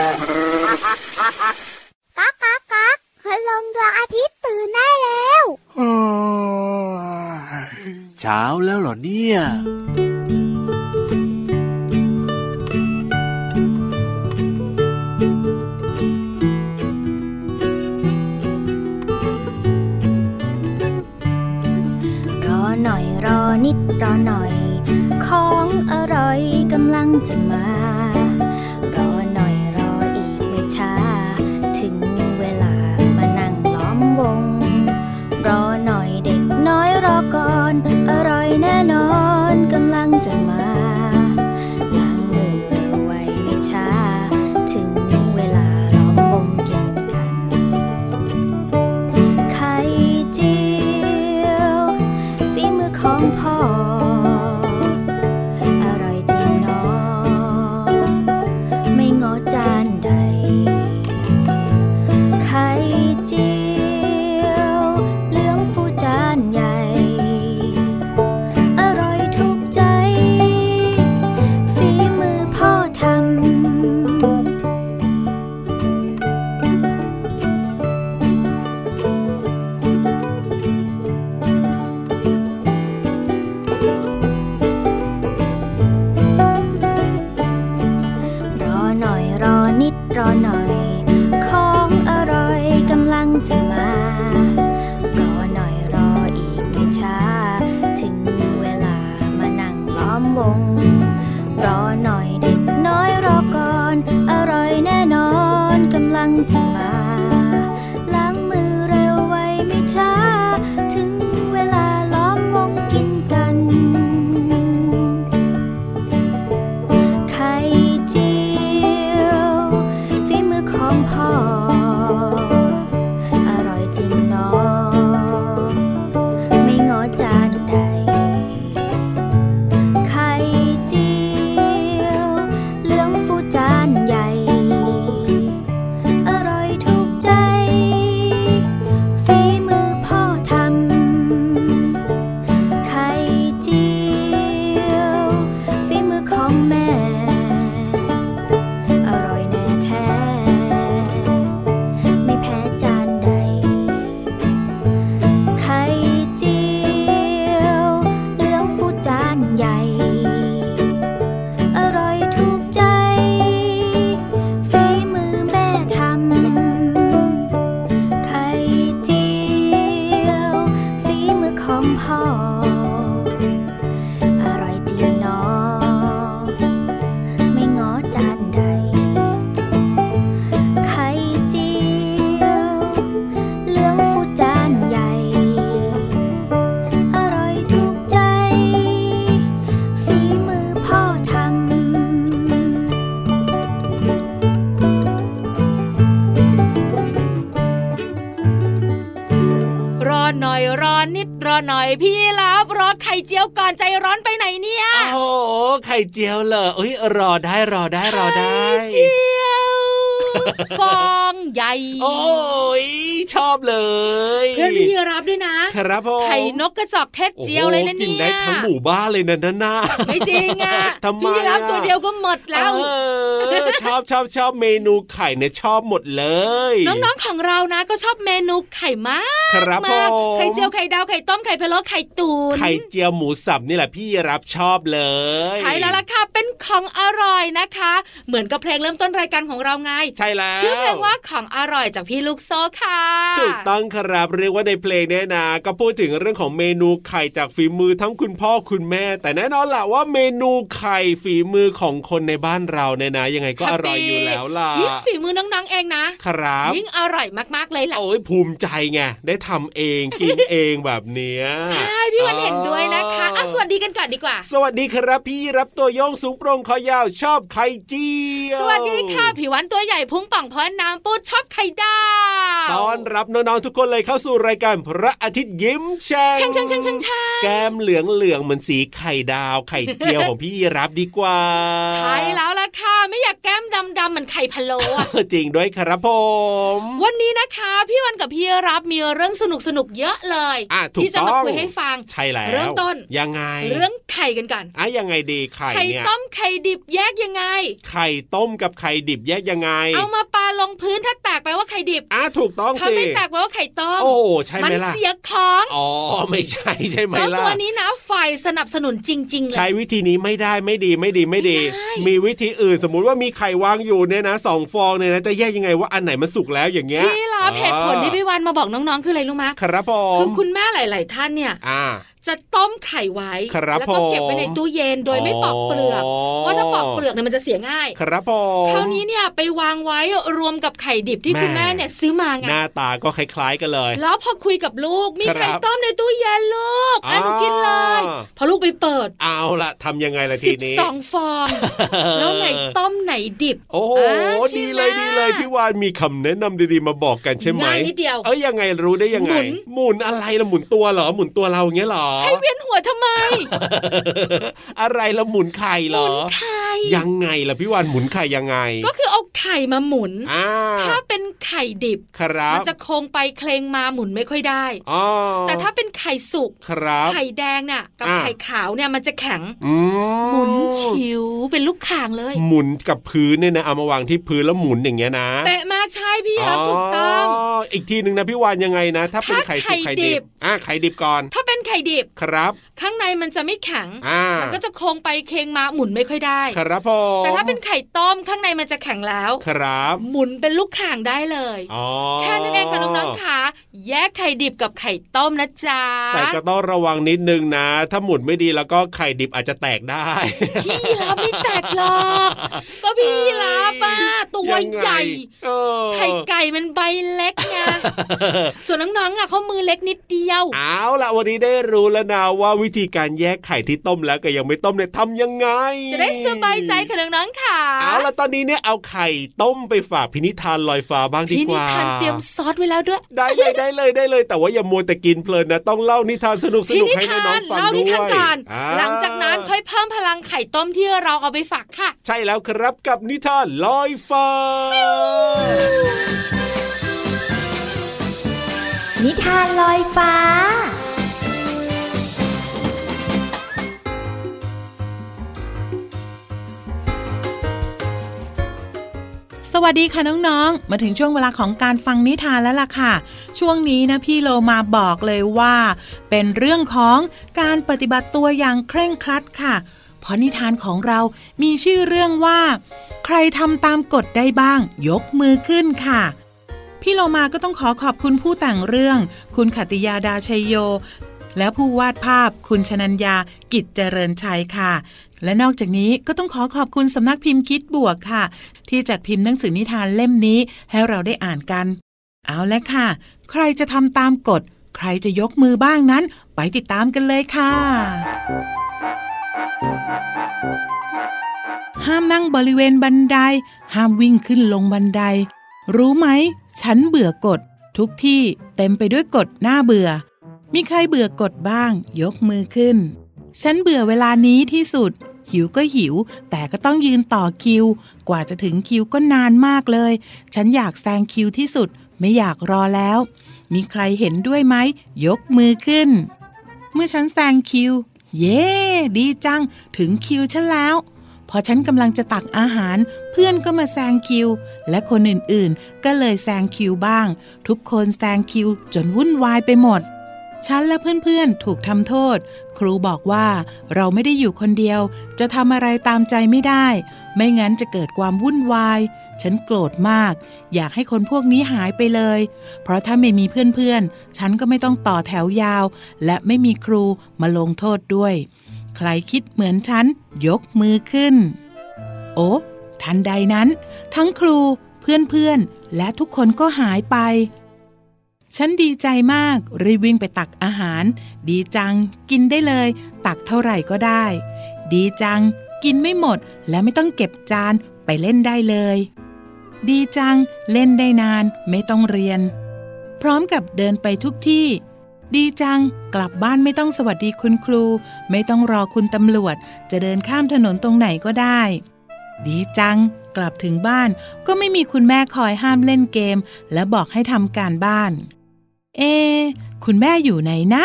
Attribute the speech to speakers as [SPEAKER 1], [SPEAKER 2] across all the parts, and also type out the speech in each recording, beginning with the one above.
[SPEAKER 1] ก๊ากก๊ากก๊ากคืลงดวงอาทิตย์ตื่นได้แล้ว
[SPEAKER 2] เช้าแล้วเหรอเนี่ย
[SPEAKER 3] รอหน่อยรอนิดรอหน่อย ของอร่อยกำลังจะมา
[SPEAKER 4] ไปไหนเนี่ย
[SPEAKER 2] โอ้โหไข่เจียวเหรอเอ้ยรอได้รอได้รอได้
[SPEAKER 4] ไข่เจียวฟองใหญ่
[SPEAKER 2] โอ้ยชอบเลย
[SPEAKER 4] เพื่อนพี่รั บด้วยนะ
[SPEAKER 2] ครับผม
[SPEAKER 4] ไข่นกกระจอกเทศเจียวเลยนะ
[SPEAKER 2] โอ้โหกิน
[SPEAKER 4] เนี่ย
[SPEAKER 2] ได้ทั้งหมู่บ้านเลยนะนั่นน่ะ
[SPEAKER 4] ไม่จริงอะ
[SPEAKER 2] ทำไม
[SPEAKER 4] พี่รับ
[SPEAKER 2] อะ
[SPEAKER 4] ตัวเดียวก็หมดแล้ว
[SPEAKER 2] เออชอบชอบชอบเมนูไข่เนี่ยชอบหมดเลย
[SPEAKER 4] น้องๆของเรานะก็ชอบเมนูไข่มาก
[SPEAKER 2] ครับ
[SPEAKER 4] มาก
[SPEAKER 2] ผม
[SPEAKER 4] ไข่เจียวไข่ดาวไข่ต้มไข่พะโล้ไข่ตุ๋น
[SPEAKER 2] ไข่เจียวหมูสับนี่แหละพี่รับชอบเลย
[SPEAKER 4] ใช่แล้วล่ะค่ะเป็นของอร่อยนะคะ เหมือนกับเพลงเริ่มต้นรายการของเราไง
[SPEAKER 2] ใช่แล้ว
[SPEAKER 4] ชื่อเพลงว่าของอร่อยจากพี่ลูกโซค่ะ
[SPEAKER 2] ถูกต้องครับเรียกว่าในเพลงเนี่ยนะ ก็พูดถึงเรื่องของเมนูไข่จากฝีมือทั้งคุณพ่อคุณแม่ แต่แน่นอนล่ะว่าเมนูไข่ฝีมือของคนในบ้านเราเนี่ยนะ ยังไงก็อร่อยอยู่แล้วล่ะ
[SPEAKER 4] ยิ่งฝีมือน้องๆเองนะ
[SPEAKER 2] ครับ
[SPEAKER 4] ยิ่งอร่อยมากๆเลยแหละ
[SPEAKER 2] โอ้ยภูมิใจไงได้ทำเองกินเองแบบเนี้ย
[SPEAKER 4] ใช่พี่วันเห็นด้วยนะคะอะสวัสดีกันก่อนดีกว่า
[SPEAKER 2] สวัสดีครับพี่รับตัวโยงสูงโปร่งคอยาวชอบไข่เจียว
[SPEAKER 4] สวัสดีค่ะผิววันตัวใหญ่พุ่งป่องเพราะน้ำปูดชอบไข่ดาว
[SPEAKER 2] ต้อนรับน้องๆทุกคนเลยเข้าสู่รายการพระอาทิตย์ยิ้มแฉ่ง
[SPEAKER 4] ช่างช่างช่างช่างช่าง
[SPEAKER 2] แก้มเหลืองเหลืองๆเหมือนสีไข่ดาวไข่เจียวของพี่ยีรับดีกว่า
[SPEAKER 4] ใช่แล้วล่ะค่ะ ไม่อยากแก้มดำๆเหมือนไข่พะโล้อะ
[SPEAKER 2] จริงด้วยครับผม
[SPEAKER 4] วันนี้นะคะ พี่วันกับพี่รับมีเรื่องสนุกสนุกๆเยอะเลย
[SPEAKER 2] อะถูก
[SPEAKER 4] ที่จะมา
[SPEAKER 2] ต้อง
[SPEAKER 4] คุยให้ฟัง
[SPEAKER 2] ใช่แล้ว
[SPEAKER 4] เริ่มต้น
[SPEAKER 2] ยังไง
[SPEAKER 4] เรื่องไข่กันก่อน
[SPEAKER 2] อะยังไงดีไข่
[SPEAKER 4] ไข่
[SPEAKER 2] เนี่ย
[SPEAKER 4] ต้มไข่ดิบแยกยังไง
[SPEAKER 2] ไข่ต้มกับไข่ดิบแยกยังไง
[SPEAKER 4] เอามาปาลงพื้นถ้าแตกไปว่าไข่ดิบ
[SPEAKER 2] อะถูกต้อง
[SPEAKER 4] ถ้า
[SPEAKER 2] สิ
[SPEAKER 4] ไม่แตกไปว่าไข่ต้ม
[SPEAKER 2] โอ้ใช่ไห
[SPEAKER 4] มั
[SPEAKER 2] มล่ะ
[SPEAKER 4] เสียของ
[SPEAKER 2] อ๋อ ไม่ใช่ใช่ไหม
[SPEAKER 4] เจ้า
[SPEAKER 2] ล่ะ
[SPEAKER 4] ตัวนี้นะฝ่ายสนับสนุนจริง ๆ เลย
[SPEAKER 2] ใช้วิธีนี้ไม่ได้ไม่ดีไม่ดีไม่ดี
[SPEAKER 4] ไม่ได้
[SPEAKER 2] มีวิธีอื่นสมมุติว่ามีไข่วางอยู่เนี่ยนะสองฟองเนี่ยนะจะแยกยังไงว่าอันไหนมันสุกแล้วอย่างเงี้ย
[SPEAKER 4] พี่รั บเหตุผลที่พี่วันมาบอกน้องๆ คืออะไรรู้ไหม
[SPEAKER 2] ครับผม
[SPEAKER 4] คือคุณแม่หลาย ๆ ท่านเนี่ย
[SPEAKER 2] อ่า
[SPEAKER 4] จะต้มไข่ไว้
[SPEAKER 2] ครับ
[SPEAKER 4] แล้วก็เก็บไว้ในตู้เย็นโดยไม่ปอกเปลือกว่าถ้าปอกเปลือกเนี่ยมันจะเสียง่าย
[SPEAKER 2] ครับผม
[SPEAKER 4] คราวนี้เนี่ยไปวางไว้รวมกับไข่ดิบที่
[SPEAKER 2] แม่
[SPEAKER 4] คุณแม่เนี่ยซื้อมาไง
[SPEAKER 2] หน้าตาก็คล้ายๆกันเลย
[SPEAKER 4] แล้วพอคุยกับลูกมี
[SPEAKER 2] ครับ
[SPEAKER 4] ไข่ต้มในตู้เย็นลูกอะหนูกินเลย
[SPEAKER 2] อ่า
[SPEAKER 4] พอลูกไปเปิด
[SPEAKER 2] เอาละทำยังไงล่ะที
[SPEAKER 4] สิบ
[SPEAKER 2] นี้
[SPEAKER 4] สองฟองแล้วไหนต้มไหนดิบ
[SPEAKER 2] โอ้โห
[SPEAKER 4] อ่าใช่
[SPEAKER 2] ดีเลย
[SPEAKER 4] ไหม
[SPEAKER 2] ดีเลยพี่วานมีคำแนะนำดีๆมาบอกกันใช่ไหม
[SPEAKER 4] ง่ายนิดเดียว
[SPEAKER 2] เอ้ยยังไงรู้ได้ยังไง
[SPEAKER 4] หมุน
[SPEAKER 2] หมุนอะไรละหมุนตัวเหรอหมุนตัวเราอย่างเงี้ยเหรอ
[SPEAKER 4] ให้เวียนหัวทำไม
[SPEAKER 2] อะไรละหมุนไข่เหรอ
[SPEAKER 4] หมุนไข่
[SPEAKER 2] ยังไงล่ะพี่วานหมุนไข่ยังไง
[SPEAKER 4] ก็คือเอาไข่มาหมุน
[SPEAKER 2] อ่า
[SPEAKER 4] ถ้าเป็น ไข่ดิบ
[SPEAKER 2] ครับ
[SPEAKER 4] มันจะโค้งไปเคลงมาหมุนไม่ค่อยได้
[SPEAKER 2] อ๋อ
[SPEAKER 4] แต่ถ้าเป็นไข่สุก
[SPEAKER 2] ครับ
[SPEAKER 4] ไข่แดงเนี่ยกับ
[SPEAKER 2] อ่า
[SPEAKER 4] ไข่ขาวเนี่ยมันจะแข็ง
[SPEAKER 2] อื
[SPEAKER 4] หมุนชิวเป็นลูกข่างเลย
[SPEAKER 2] หมุนกับพื้นเนี่ยนะเอามาวางที่พื้นแล้วหมุนอย่างเงี้ยนะ
[SPEAKER 4] เป๊ะมากใช่พี่รับถูกต้อง
[SPEAKER 2] อีกทีหนึ่งนะพี่วานยังไงนะ ถ้าเป็น
[SPEAKER 4] ถ้า
[SPEAKER 2] ไข่สุก
[SPEAKER 4] ไข่
[SPEAKER 2] ไข่
[SPEAKER 4] ดิ
[SPEAKER 2] ดิ
[SPEAKER 4] บ
[SPEAKER 2] บอะไข่ดิบก่อน
[SPEAKER 4] ถ้าเป็นไข่ดิบ
[SPEAKER 2] ครับ
[SPEAKER 4] ข้างในมันจะไม่แข็ง
[SPEAKER 2] อ่า
[SPEAKER 4] มันก็จะโค้งไปเคลงมาหมุนไม่ค่อยได้
[SPEAKER 2] ครับผม
[SPEAKER 4] แต่ถ้าเป็นไข่ต้มข้างในมันจะแข็งแล้ว
[SPEAKER 2] ครับ
[SPEAKER 4] หมุนเป็นลูกข่างได้เลย
[SPEAKER 2] อ๋อ
[SPEAKER 4] แค่นั้นเองค่ะน้องๆค่ะแยกไข่ดิบกับไข่ต้มนะจ๊ะ
[SPEAKER 2] แต่ก็ต้องระวังนิดนึงนะ ถ้าหมุนไม่ดีแล้วก็ไข่ดิบอาจจะแตกได้
[SPEAKER 4] พี่รับไม่แตกหรอกก็พี่รับอะตัว
[SPEAKER 2] ยังไง
[SPEAKER 4] ใหญ่
[SPEAKER 2] เออ
[SPEAKER 4] ไข่ไก่มันใบเล็กไงส่วนน้องๆอะเขามือเล็กนิดเดียว
[SPEAKER 2] เอาล่ะวันนี้ได้รู้แล้วนะว่าวิธีการแยกไข่ที่ต้มแล้วกับยังไม่ต้มเนี่ยทำยังไง
[SPEAKER 4] จะได้สบายใจค่ะน้องๆค่ะ
[SPEAKER 2] เอาล่ะตอนนี้เนี่ยเอาไข่ต้มไปฝากพินิธานลอยฟ้าบ้างดี
[SPEAKER 4] พี่
[SPEAKER 2] ก
[SPEAKER 4] นิ
[SPEAKER 2] ว่า
[SPEAKER 4] ทานเตรียมซอสไว้แล้วด้วย
[SPEAKER 2] ได้เลยได้เลยได้เลย แต่ว่าอย่ามัวแต่กินเพลินนะต้องเล่านิทานสนุกส
[SPEAKER 4] พี่
[SPEAKER 2] นุก
[SPEAKER 4] นิ
[SPEAKER 2] ให้
[SPEAKER 4] ทา
[SPEAKER 2] น้อนงๆฟัง
[SPEAKER 4] เล่านิ
[SPEAKER 2] ด้ว
[SPEAKER 4] ทาน
[SPEAKER 2] ย
[SPEAKER 4] ก่อน
[SPEAKER 2] อ่า
[SPEAKER 4] หลังจากนั้นค่อยเพิ่มพลังไข่ต้มที่เราเอาไปฝากค่ะ
[SPEAKER 2] ใช่แล้วครับกับนิทานลอยฟ้า
[SPEAKER 5] นิทานลอยฟ้า
[SPEAKER 6] สวัสดีค่ะน้องๆ มาถึงช่วงเวลาของการฟังนิทานแล้วล่ะค่ะ ช่วงนี้นะพี่โลมาบอกเลยว่า เป็นเรื่องของการปฏิบัติตัวอย่างเคร่งครัดค่ะ เพราะนิทานของเรามีชื่อเรื่องว่า ใครทำตามกฎได้บ้าง ยกมือขึ้นค่ะพี่โลมาก็ต้องขอขอบคุณผู้แต่งเรื่อง คุณขติยาดาชัยโย และผู้วาดภาพคุณชนัญญากิจเจริญชัยค่ะ และนอกจากนี้ก็ต้องขอขอบคุณสำนักพิมพ์คิดบวกค่ะ ที่จัดพิมพ์หนังสือนิทานเล่มนี้ให้เราได้อ่านกัน เอาละค่ะ ใครจะทำตามกฎ ใครจะยกมือบ้างนั้น ไปติดตามกันเลยค่ะ ห้ามนั่งบริเวณบันได ห้ามวิ่งขึ้นลงบันได รู้ไหม ฉันเบื่อกฎทุกที่เต็มไปด้วยกฎน่าเบื่อ มีใครเบื่อกฎบ้าง ยกมือขึ้น ฉันเบื่อเวลานี้ที่สุด หิวก็หิว แต่ก็ต้องยืนต่อคิว กว่าจะถึงคิวก็นานมากเลย ฉันอยากแซงคิวที่สุด ไม่อยากรอแล้ว มีใครเห็นด้วยไหม ยกมือขึ้น เมื่อฉันแซงคิว เย้ ดีจัง ถึงคิวฉันแล้วพอฉันกำลังจะตักอาหาร เพื่อนก็มาแซงคิว และคนอื่นๆ ก็เลยแซงคิวบ้าง ทุกคนแซงคิวจนวุ่นวายไปหมด ฉันและเพื่อนๆถูกทำโทษ ครูบอกว่าเราไม่ได้อยู่คนเดียว จะทำอะไรตามใจไม่ได้ ไม่งั้นจะเกิดความวุ่นวาย ฉันโกรธมาก อยากให้คนพวกนี้หายไปเลย เพราะถ้าไม่มีเพื่อนๆ ฉันก็ไม่ต้องต่อแถวยาว และไม่มีครูมาลงโทษด้วย ใครคิดเหมือนฉัน ยกมือขึ้น โอ้ทันใดนั้น ทั้งครูเพื่อนๆ และทุกคนก็หายไป ฉันดีใจมากรีวิ่งไปตักอาหาร ดีจัง กินได้เลย ตักเท่าไหร่ก็ได้ ดีจัง กินไม่หมด และไม่ต้องเก็บจานไปเล่นได้เลย ดีจัง เล่นได้นาน ไม่ต้องเรียน พร้อมกับเดินไปทุกที่
[SPEAKER 7] ดีจัง กลับบ้านไม่ต้องสวัสดีคุณครู ไม่ต้องรอคุณตำรวจ จะเดินข้ามถนนตรงไหนก็ได้ ดีจัง กลับถึงบ้าน ก็ไม่มีคุณแม่คอยห้ามเล่นเกม และบอกให้ทำการบ้าน เอ คุณแม่อยู่ไหนนะ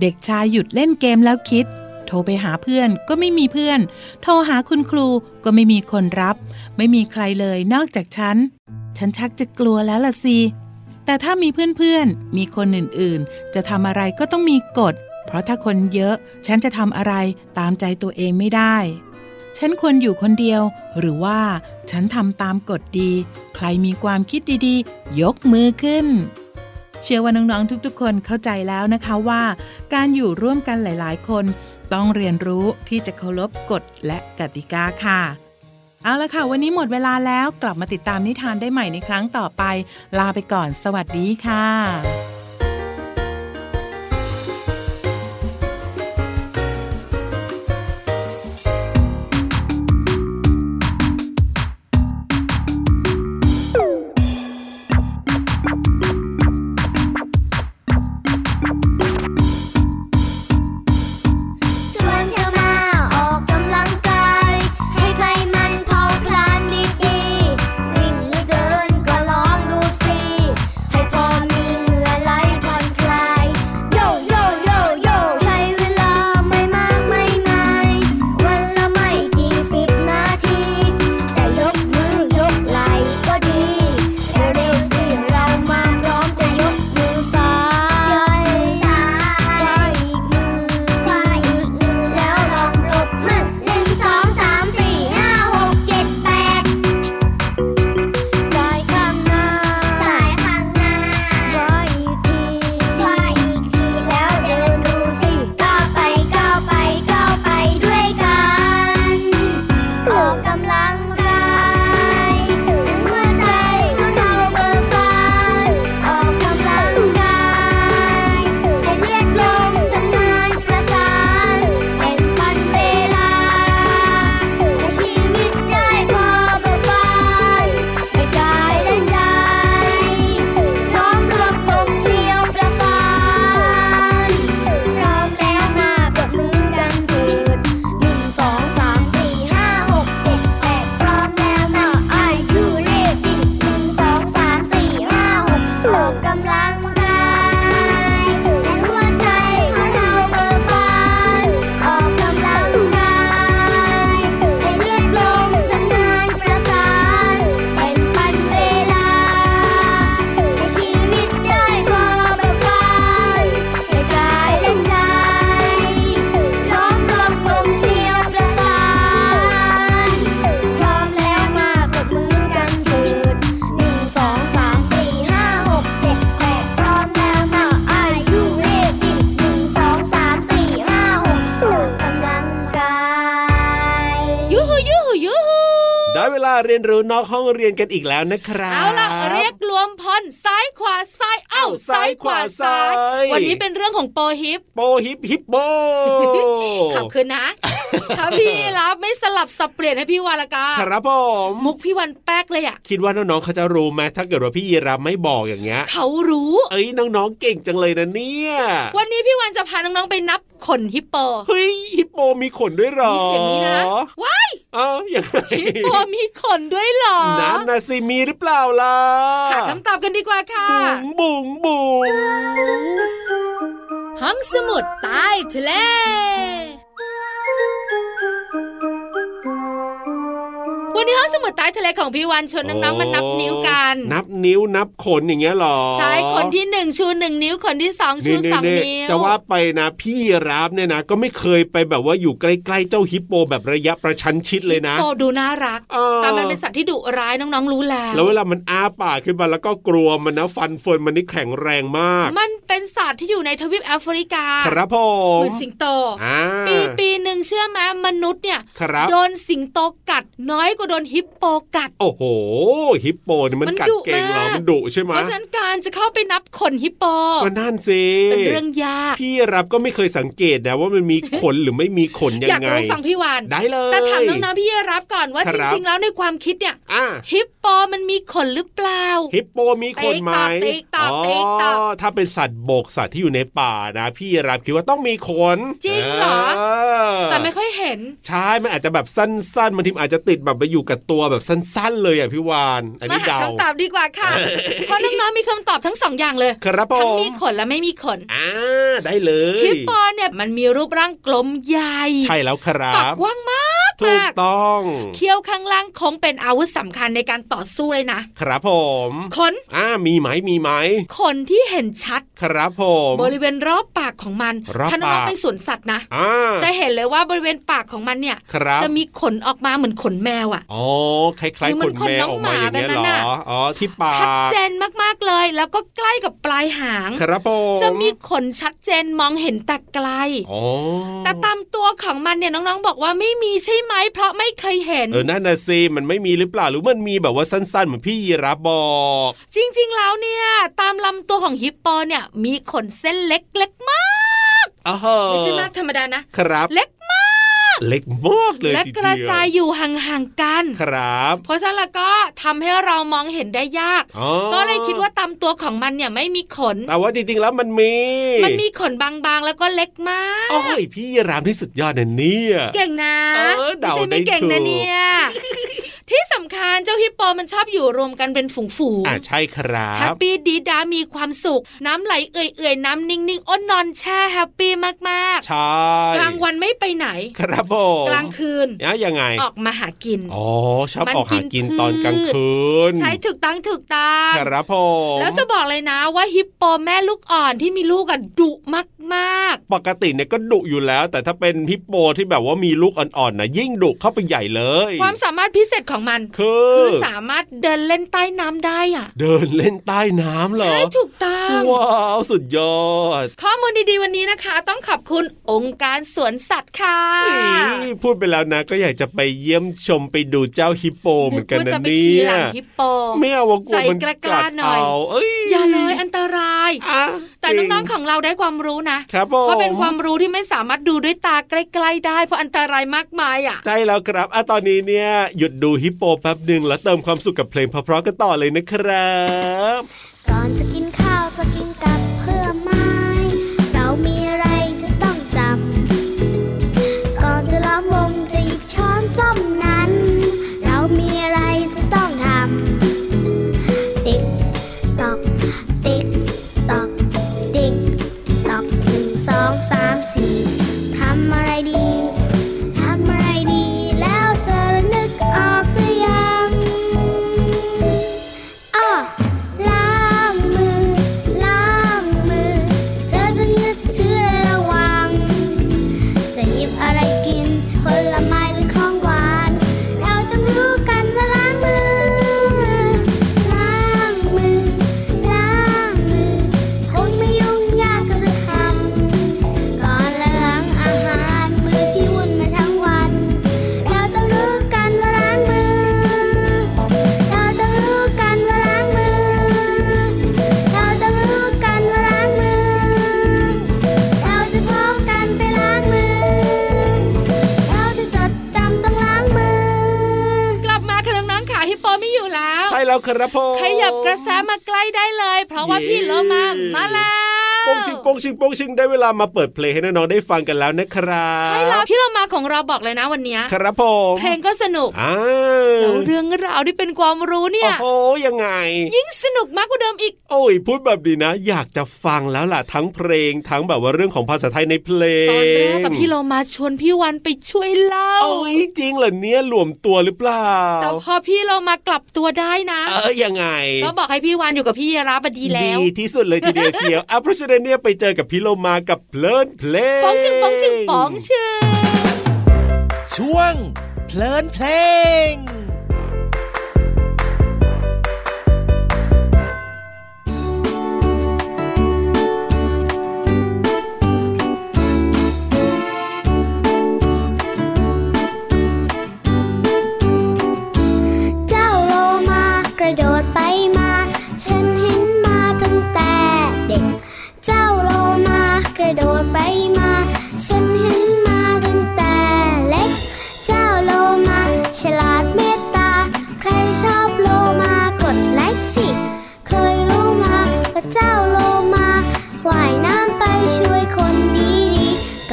[SPEAKER 7] เด็กชายหยุดเล่นเกมแล้วคิด โทรไปหาเพื่อนก็ไม่มีเพื่อน โทรหาคุณครูก็ไม่มีคนรับ ไม่มีใครเลยนอกจากฉัน ฉันชักจะกลัวแล้วล่ะสิแต่ถ้ามีเพื่อนๆ มีคนอื่นๆ จะทำอะไรก็ต้องมีกฎ เพราะถ้าคนเยอะ ฉันจะทำอะไรตามใจตัวเองไม่ได้ ฉันควรอยู่คนเดียว หรือว่าฉันทำตามกฎดี ใครมีความคิดดีๆ ยกมือขึ้น เชื่อว่าน้องๆทุกๆ คนเข้าใจแล้วนะคะว่า การอยู่ร่วมกันหลายๆ คนต้องเรียนรู้ที่จะเคารพกฎและกติกาค่ะ เอาละค่ะ วันนี้หมดเวลาแล้วกลับมาติดตามนิทานได้ใหม่ในครั้งต่อไป ลาไปก่อน สวัสดีค่ะ
[SPEAKER 2] เวลาเรียนรู้นอกห้องเรียนกันอีกแล้วนะครับ
[SPEAKER 4] เอาล่ะเรียก มพลซ้ายขวาซ้ายเอ้าซ้ายขวาซ้าย วันนี้เป็นเรื่องของโปรฮิป
[SPEAKER 2] โปฮิปฮิปโป
[SPEAKER 4] ขับคืนนะถ้าพี่รับไม่สลับสับเปลี่ยนให้พี่วานละกา
[SPEAKER 2] ครับผม
[SPEAKER 4] มุกพี่วันแป๊กเลยอะ
[SPEAKER 2] คิดว่าน้องๆเขาจะรู้ไหมถ้าเกิดว่าพี่ยีรับไม่บอกอย่างเงี้ย
[SPEAKER 4] เขารู้
[SPEAKER 2] เอ้ยน้องๆเก่งจังเลยนะเนี่ย
[SPEAKER 4] วันนี้พี่วันจะพาน้องๆไปนับขนฮิปโป
[SPEAKER 2] เฮ้ยฮิปโปมีขนด้วยเหรอ
[SPEAKER 4] มีเสียงนี้นะว้าย
[SPEAKER 2] เอ้าอย่างไร
[SPEAKER 4] ฮิปโปมีขนด้วยเหรอ
[SPEAKER 2] นั่นนะสิมีหรือเปล่าล่ะ
[SPEAKER 4] หาคำตอบกันดีกว่าค่ะ
[SPEAKER 2] บุ๋งบุ๋งบุ๋ง
[SPEAKER 4] ห้องสมุดใต้ทะเล วันนี้ห้องสมุดใต้ทะเลของพี่วันชวนน้องๆมานับนิ้วกัน
[SPEAKER 2] นับนิ้วนับขนอย่างเงี้ยเหรอ
[SPEAKER 4] ใช่คนที่หนึ่งชูหนึ่งนิ้วคนที่สองชู
[SPEAKER 2] นี่
[SPEAKER 4] สอง
[SPEAKER 2] ๆ
[SPEAKER 4] นิ้ว
[SPEAKER 2] ๆจะว่าไปนะพี่รับเนี่ยนะ ก็ไม่เคยไปแบบว่าอยู่ใกล้ๆเจ้าฮิปโปแบบระยะประชันชิดเลยนะ
[SPEAKER 4] โปดูน่ารัก
[SPEAKER 2] เออ
[SPEAKER 4] แต่มันเป็นสัตว์ที่ดุร้ายน้องๆรู้แล้ว
[SPEAKER 2] แล้วเวลามันอ้าปากขึ้นมาแล้วก็กลัวมันนะฟันเฟิร์นมันนี่แข็งแรงมาก
[SPEAKER 4] มันเป็นสัตว์ที่อยู่ในทวีปแอฟริกา
[SPEAKER 2] ครับผ
[SPEAKER 4] เห
[SPEAKER 2] ม
[SPEAKER 4] มือนสิงโต
[SPEAKER 2] อ่า
[SPEAKER 4] ปีปีหนึ่งเชื่อไหมมนุษย์เนี่ย
[SPEAKER 2] ครับ
[SPEAKER 4] โดนสิงโตกัดน้อยกว่าโดนฮิปโปกัด
[SPEAKER 2] โอ้โห ฮิปโปนี่มัน
[SPEAKER 4] มัน
[SPEAKER 2] กัด
[SPEAKER 4] ดุ
[SPEAKER 2] เก่งเหรอ
[SPEAKER 4] มาก
[SPEAKER 2] มันดุใช่ไหม
[SPEAKER 4] เพราะฉะนั้นการจะเข้าไปนับขนฮิปโป
[SPEAKER 2] ก็นั่นสิ
[SPEAKER 4] เป็นเรื่องยาก
[SPEAKER 2] พี่รับก็ไม่เคยสังเกตนะว่ามันมีขนหรือไม่มีขนยั
[SPEAKER 4] อยาก
[SPEAKER 2] งไง
[SPEAKER 4] รู้ฟังพี่วาน
[SPEAKER 2] ได้เลย
[SPEAKER 4] แต่ถามน้องๆพี่รับก่อนว่า
[SPEAKER 2] ค
[SPEAKER 4] จ
[SPEAKER 2] รับ
[SPEAKER 4] ริงๆ แล้วในความคิดเนี่ย
[SPEAKER 2] อ่า
[SPEAKER 4] ฮิปโปมันมีมีขนหรือเปล่า
[SPEAKER 2] ฮิปโปมีขนไหม
[SPEAKER 4] ติ๊กต๊อกติ๊กต๊อก
[SPEAKER 2] ถ้าเป็นสัตว์บกสัตว์ที่อยู่ในป่านะ พี่รับคิดว่าต้องมีขน
[SPEAKER 4] จริงเหรอ แต่ไม่ค่อยเห็น
[SPEAKER 2] ใช่ มันอาจจะแบบสั้นๆบางทีอาจจะติดแบบไปอยู่กับตัวแบบสั้นๆ เลยอะพี่วานอัน
[SPEAKER 4] มา
[SPEAKER 2] นี้
[SPEAKER 4] หา
[SPEAKER 2] เดา
[SPEAKER 4] คำตอบดีกว่าค่ะ เพราะน้องๆมีคำตอบทั้งสองอย่างเลย
[SPEAKER 2] ครับผ
[SPEAKER 4] ทั้ง
[SPEAKER 2] ม
[SPEAKER 4] มีขนและไม่มีขน
[SPEAKER 2] อ่าได้เลย
[SPEAKER 4] ฮิปโปเนี่ยมันมีรูปร่างกลมใหญ่
[SPEAKER 2] ใช่แล้วครั
[SPEAKER 4] ปาก
[SPEAKER 2] บ
[SPEAKER 4] กว้างมาก
[SPEAKER 2] ถูก
[SPEAKER 4] มาก
[SPEAKER 2] ต้อง
[SPEAKER 4] เขี้ยวข้างล่างคงเป็นอาวุธสำคัญในการต่อสู้เลยนะ
[SPEAKER 2] ครับผม
[SPEAKER 4] ขน
[SPEAKER 2] อ่ามีไหมมีไหม
[SPEAKER 4] ขนที่เห็นชัด
[SPEAKER 2] ครับผม
[SPEAKER 4] บริเวณรอบปากของมัน
[SPEAKER 2] รอบ
[SPEAKER 4] ถ้าน้อง
[SPEAKER 2] ปาก
[SPEAKER 4] ๆไปสวนสัตว์นะ
[SPEAKER 2] อ่า
[SPEAKER 4] จะเห็นเลยว่าบริเวณปากของมันเนี่ย
[SPEAKER 2] ครับ
[SPEAKER 4] จะมีขนออกมาเหมือนขนแมวอะ
[SPEAKER 2] อ๋อคล้าย
[SPEAKER 4] หรือ
[SPEAKER 2] ๆ
[SPEAKER 4] มั
[SPEAKER 2] ข
[SPEAKER 4] น
[SPEAKER 2] น
[SPEAKER 4] ขน
[SPEAKER 2] แม
[SPEAKER 4] น้
[SPEAKER 2] ว
[SPEAKER 4] อง
[SPEAKER 2] ออกมาอย่างเงี้ย
[SPEAKER 4] หมาแบบนั้
[SPEAKER 2] เหร
[SPEAKER 4] น
[SPEAKER 2] อ
[SPEAKER 4] น่ะ
[SPEAKER 2] อ๋อที่ปาก
[SPEAKER 4] ชัดเจนมากๆเลย แล้วก็ใกล้กับปลายหาง
[SPEAKER 2] ครับผม
[SPEAKER 4] จะมีขนชัดเจนมองเห็นแต่ไกล
[SPEAKER 2] อ๋อ
[SPEAKER 4] แต่ตามตัวของมันเนี่ยน้องๆบอกว่าไม่มีใช่ไหมเพราะไม่เคยเห็น
[SPEAKER 2] เออนั่นน่ะสิมันไม่มีหรือเปล่าหรือมันมีแบบว่าสั้นๆเหมือนพี่ยีรับบอก
[SPEAKER 4] จริงๆแล้วเนี่ยตามลำตัวของฮิปโปเนี่ยมีขนเส้นเล็กๆมาก
[SPEAKER 2] อ๋อ
[SPEAKER 4] ไม่ใช่มากธรรมดานะ
[SPEAKER 2] ครับ
[SPEAKER 4] เล็กมาก
[SPEAKER 2] เล็กมากเลย
[SPEAKER 4] และ
[SPEAKER 2] ที
[SPEAKER 4] ก
[SPEAKER 2] เดี
[SPEAKER 4] ระ
[SPEAKER 2] ยว
[SPEAKER 4] จายอยู่ห่างๆกัน
[SPEAKER 2] ครับ
[SPEAKER 4] เพราะฉะนั้นแล้วก็ทำให้เรามองเห็นได้ยาก
[SPEAKER 2] อ๋อ
[SPEAKER 4] ก็เลยคิดว่าตามตัวของมันเนี่ยไม่มีขน
[SPEAKER 2] แต่ว่าจริงๆแล้วมันมี
[SPEAKER 4] มันมีขนบางๆแล้วก็เล็กมาก
[SPEAKER 2] โอ้ยพี่ยีรามที่สุดยอดนะเนี่ย
[SPEAKER 4] เก่งนะ
[SPEAKER 2] เออเดา
[SPEAKER 4] ไม่ใช่ไม่เก่ง
[SPEAKER 2] ได้ถู
[SPEAKER 4] นะ
[SPEAKER 2] ก
[SPEAKER 4] เนี่ยที่สำคัญเจ้าฮิปโปมันชอบอยู่รวมกันเป็นฝูง
[SPEAKER 2] อ่าใช่ครั
[SPEAKER 4] ๆแฮ
[SPEAKER 2] บ
[SPEAKER 4] ปปี้ดีดามีความสุข น้ำไหลเอื่อยๆ น้ำนิ่งๆอ้นนอนแช่แฮปปี้มาก
[SPEAKER 2] ใช่
[SPEAKER 4] ๆกลางวันไม่ไปไหน
[SPEAKER 2] ครับผม
[SPEAKER 4] กลางคืน
[SPEAKER 2] อะยังไง
[SPEAKER 4] ออกมาหากิน
[SPEAKER 2] อ๋อชอบ
[SPEAKER 4] มัน
[SPEAKER 2] ออกหากิน
[SPEAKER 4] กินพืช
[SPEAKER 2] ตอนกลางคืน
[SPEAKER 4] ใช่ถูกตั้งถูกตั้ง
[SPEAKER 2] ครับผม
[SPEAKER 4] แล้วจะบอกเลยนะว่าฮิปโปแม่ลูกอ่อนที่มีลูกอะดุมาก
[SPEAKER 2] ปกติเนี่ยก็ดุอยู่แล้ว แต่ถ้าเป็นฮิปโปที่แบบว่ามีลูกอ่อนๆนะยิ่งดุเข้าไปใหญ่เลย
[SPEAKER 4] ๆความสามารถพิเศษของมัน
[SPEAKER 2] คือ
[SPEAKER 4] คือสามารถเดินเล่นใต้น้ำได้อะ
[SPEAKER 2] เดินเล่นใต้น้ำเหรอ
[SPEAKER 4] ใช่ถูกต้อง
[SPEAKER 2] ว้าวสุดยอด
[SPEAKER 4] ข้อมูลดีๆวันนี้นะคะ ต้องขอบคุณองค์การสวนสัตว์ค่ะ
[SPEAKER 2] อุ๊ยพูดไปแล้วนะก็อยากจะไปเยี่ยมชมไปดูเจ้าฮิปโปเหมือนกัน
[SPEAKER 4] ว่า
[SPEAKER 2] นะ
[SPEAKER 4] จะไป
[SPEAKER 2] เนี่
[SPEAKER 4] ขี่
[SPEAKER 2] ย
[SPEAKER 4] หลังฮิปโป
[SPEAKER 2] ไม่เอาว่ากลัวมัน
[SPEAKER 4] ใจก
[SPEAKER 2] กั
[SPEAKER 4] ล้า
[SPEAKER 2] ด
[SPEAKER 4] ๆหน่อย
[SPEAKER 2] เอาเอ้ย
[SPEAKER 4] อย่าเลยอันตราย
[SPEAKER 2] อะ
[SPEAKER 4] แต่น้องๆของเราได้ความรู้นะ
[SPEAKER 2] ครับผม
[SPEAKER 4] เพราะเป็นความรู้ที่ไม่สามารถดูด้วยตาใกล้ ๆ ได้เพราะอันตรายมากมายอะ
[SPEAKER 2] ใช่แล้วครับอะตอนนี้เนี่ยหยุดดูฮิปโปแป๊บหนึ่งแล้วเติมความสุขกับเพลงเพราะๆกันต่อเลยนะครับ
[SPEAKER 1] ก่อนจะกิน แล้วครั
[SPEAKER 4] บ
[SPEAKER 2] ผม
[SPEAKER 4] ขยับกระแสมาใกล้ได้เลย เพราะว่าพี่โลมามาแล้ว
[SPEAKER 2] ป้งชิงโป้งชิงโป้งชิงได้เวลามาเปิดเพลงให้น้องๆได้ฟังกันแล้วนะครับ
[SPEAKER 4] ใช่แล้วพี่โลมาของเราบอกเลยนะวันเนี้ย
[SPEAKER 2] ครับผม
[SPEAKER 4] เพลงก็สนุก
[SPEAKER 2] อ้า
[SPEAKER 4] แล้วเรื่องราวที่เป็นความรู้เนี่ย
[SPEAKER 2] โอ้โหยังไง
[SPEAKER 4] ยิ่งสนุกมากกว่าเดิมอีก
[SPEAKER 2] โอ้ยพูดแบบนี้นะ อยากจะฟังแล้วล่ะทั้งเพลงทั้งแบบว่าเรื่องของภาษาไทยในเพลง
[SPEAKER 4] ตอนแรกกับพี่โลมาชวนพี่วันไปช่วยเล่า
[SPEAKER 2] โอ้ยจริงเหรอเนี่ยหลวมตัวหรือเปล่า
[SPEAKER 4] แต่พอพี่โลมากลับตัวได้นะ
[SPEAKER 2] เออยังไง
[SPEAKER 4] ก็บอกให้พี่วันอยู่กับพี่ราบดีแล้ว
[SPEAKER 2] ดีที่สุดเลยทีเดียวเชียวอะเพราะฉะนั้นเนี่ยไปเจอกับพี่โลมากับเพลินเพลง
[SPEAKER 4] ป๋องชึงป๋องชึงป๋องชึง
[SPEAKER 8] ช่วงเพลินเพลง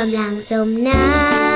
[SPEAKER 8] ำ
[SPEAKER 1] ลังจมน้ำ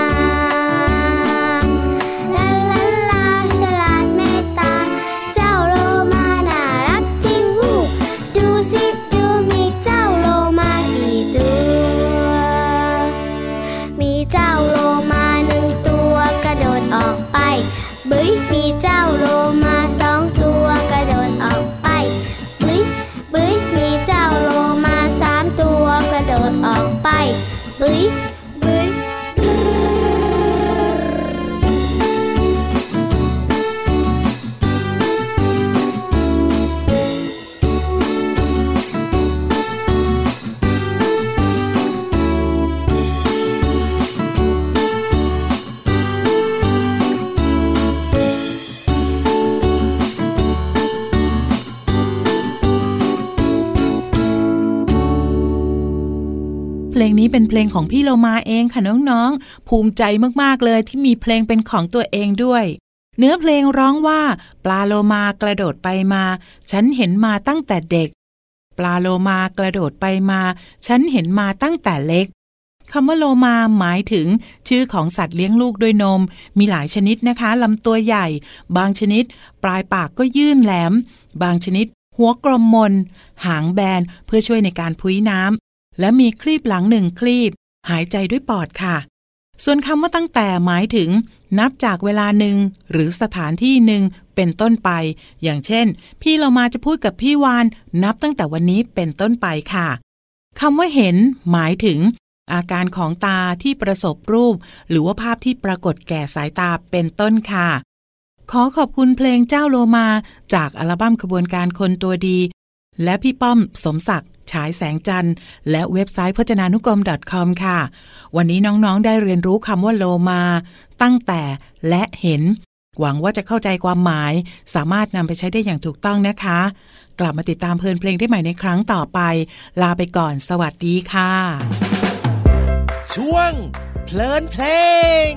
[SPEAKER 1] เพ
[SPEAKER 6] ลงนี้เป็นเพลงของพี่โลมาเองค่ะน้องๆ ภูมิใจมากๆเลยที่มีเพลงเป็นของตัวเองด้วย เนื้อเพลงร้องว่า ปลาโลมากระโดดไปมา ฉันเห็นมาตั้งแต่เด็ก ปลาโลมากระโดดไปมา ฉันเห็นมาตั้งแต่เล็กคำว่าโลมาหมายถึง ชื่อของสัตว์เลี้ยงลูกด้วยนม มีหลายชนิดนะคะลำตัวใหญ่ บางชนิด ปลายปากก็ยื่นแหลม บางชนิด หัวกลมมน หางแบนเพื่อช่วยในการพุ้ยน้ำ และมีคลีบหลังหนึ่งคลีบ หายใจด้วยปอดค่ะ ส่วนคำว่าตั้งแต่หมายถึง นับจากเวลาหนึ่งหรือสถานที่หนึ่งเป็นต้นไป อย่างเช่น พี่เรามาจะพูดกับพี่วาน นับตั้งแต่วันนี้เป็นต้นไปค่ะคำว่าเห็น หมายถึง อาการของตาที่ประสบรูป หรือว่าภาพที่ปรากฏแก่สายตาเป็นต้นค่ะ ขอขอบคุณเพลงเจ้าโลมาจากอัลบั้มขบวนการคนตัวดี และพี่ป้อมสมศักดิ์ ฉายแสงจันทร์ และเว็บไซต์พจนานุกรม .com ค่ะ วันนี้น้องๆได้เรียนรู้คำว่าโลมา ตั้งแต่และเห็น หวังว่าจะเข้าใจความหมาย สามารถนำไปใช้ได้อย่างถูกต้องนะคะ กลับมาติดตามเพลินเพลงได้ใหม่ในครั้งต่อไป ลาไปก่อน สวัสดีค่ะ
[SPEAKER 8] ช่วงเพลินเพลง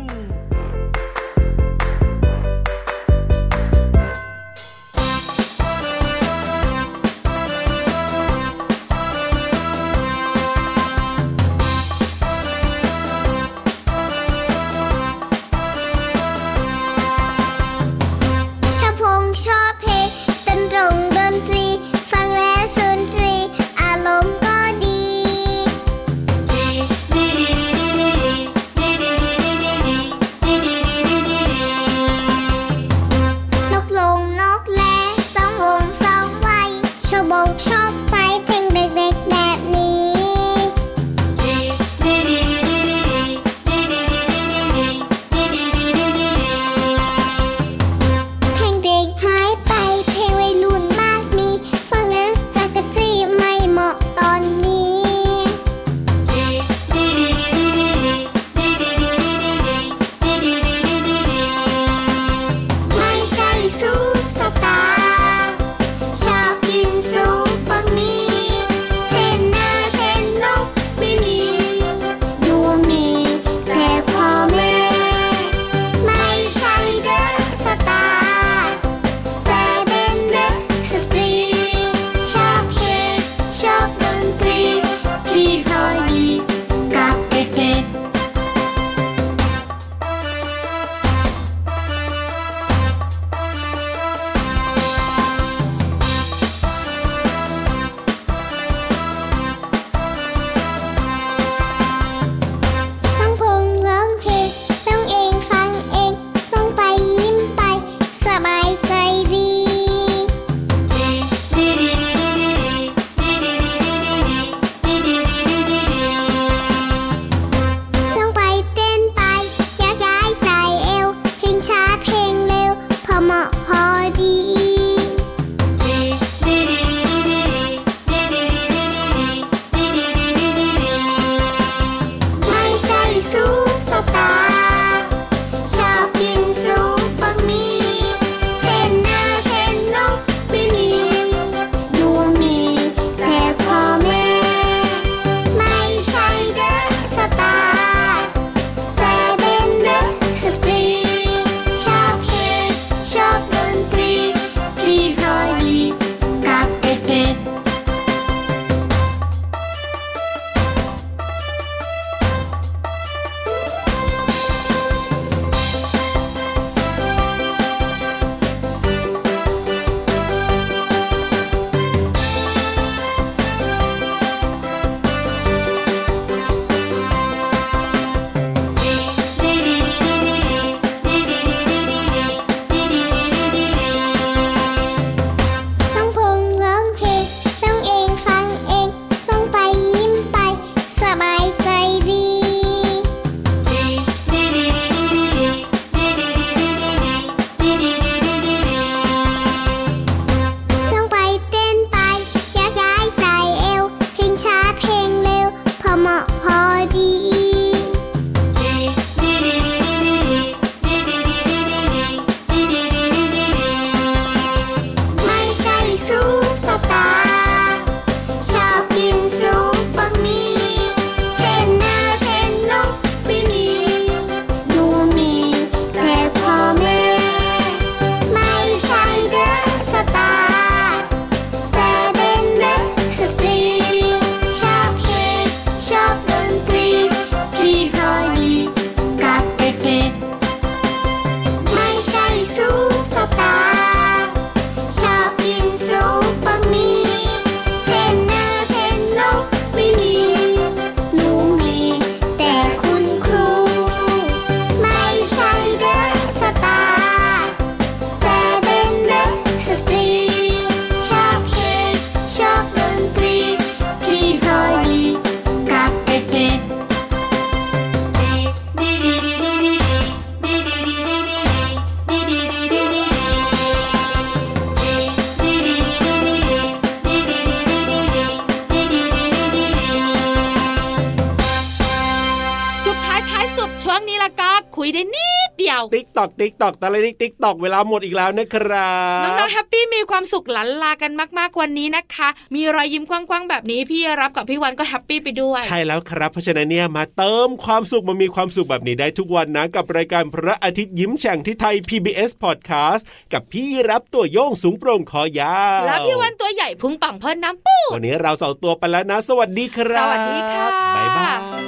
[SPEAKER 1] ดเดียวติ๊กตอกติ๊กตอกตะเล
[SPEAKER 4] ย
[SPEAKER 2] ติ๊กตอกเวลาหมดอีกแล้วนะครับ
[SPEAKER 4] น้องๆแฮปปี้มีความสุขลั้นลากันมากๆวันนี้นะคะ มีรอยยิ้มกว้างๆแบบนี้พี่รับกับพี่วันก็ happy ไปด้วย
[SPEAKER 2] ใช่แล้วครับเพราะฉะนั้นเนี่ยมาเติมความสุขมามีความสุขแบบนี้ได้ทุกวันนะ กับรายการพระอาทิตย์ยิ้มแฉ่งที่ไทย PBS Podcast กับพี่รับตัวโยงสูงโปร่งคอยาว
[SPEAKER 4] แล้วพี่วันตัวใหญ่พุงป่องเพิ่นน้ำปู
[SPEAKER 2] วันนี้เราสองตัวไปแล้วนะ สวัสดีครับ
[SPEAKER 4] สวัสดีค่ะ
[SPEAKER 2] บ๊ายบาย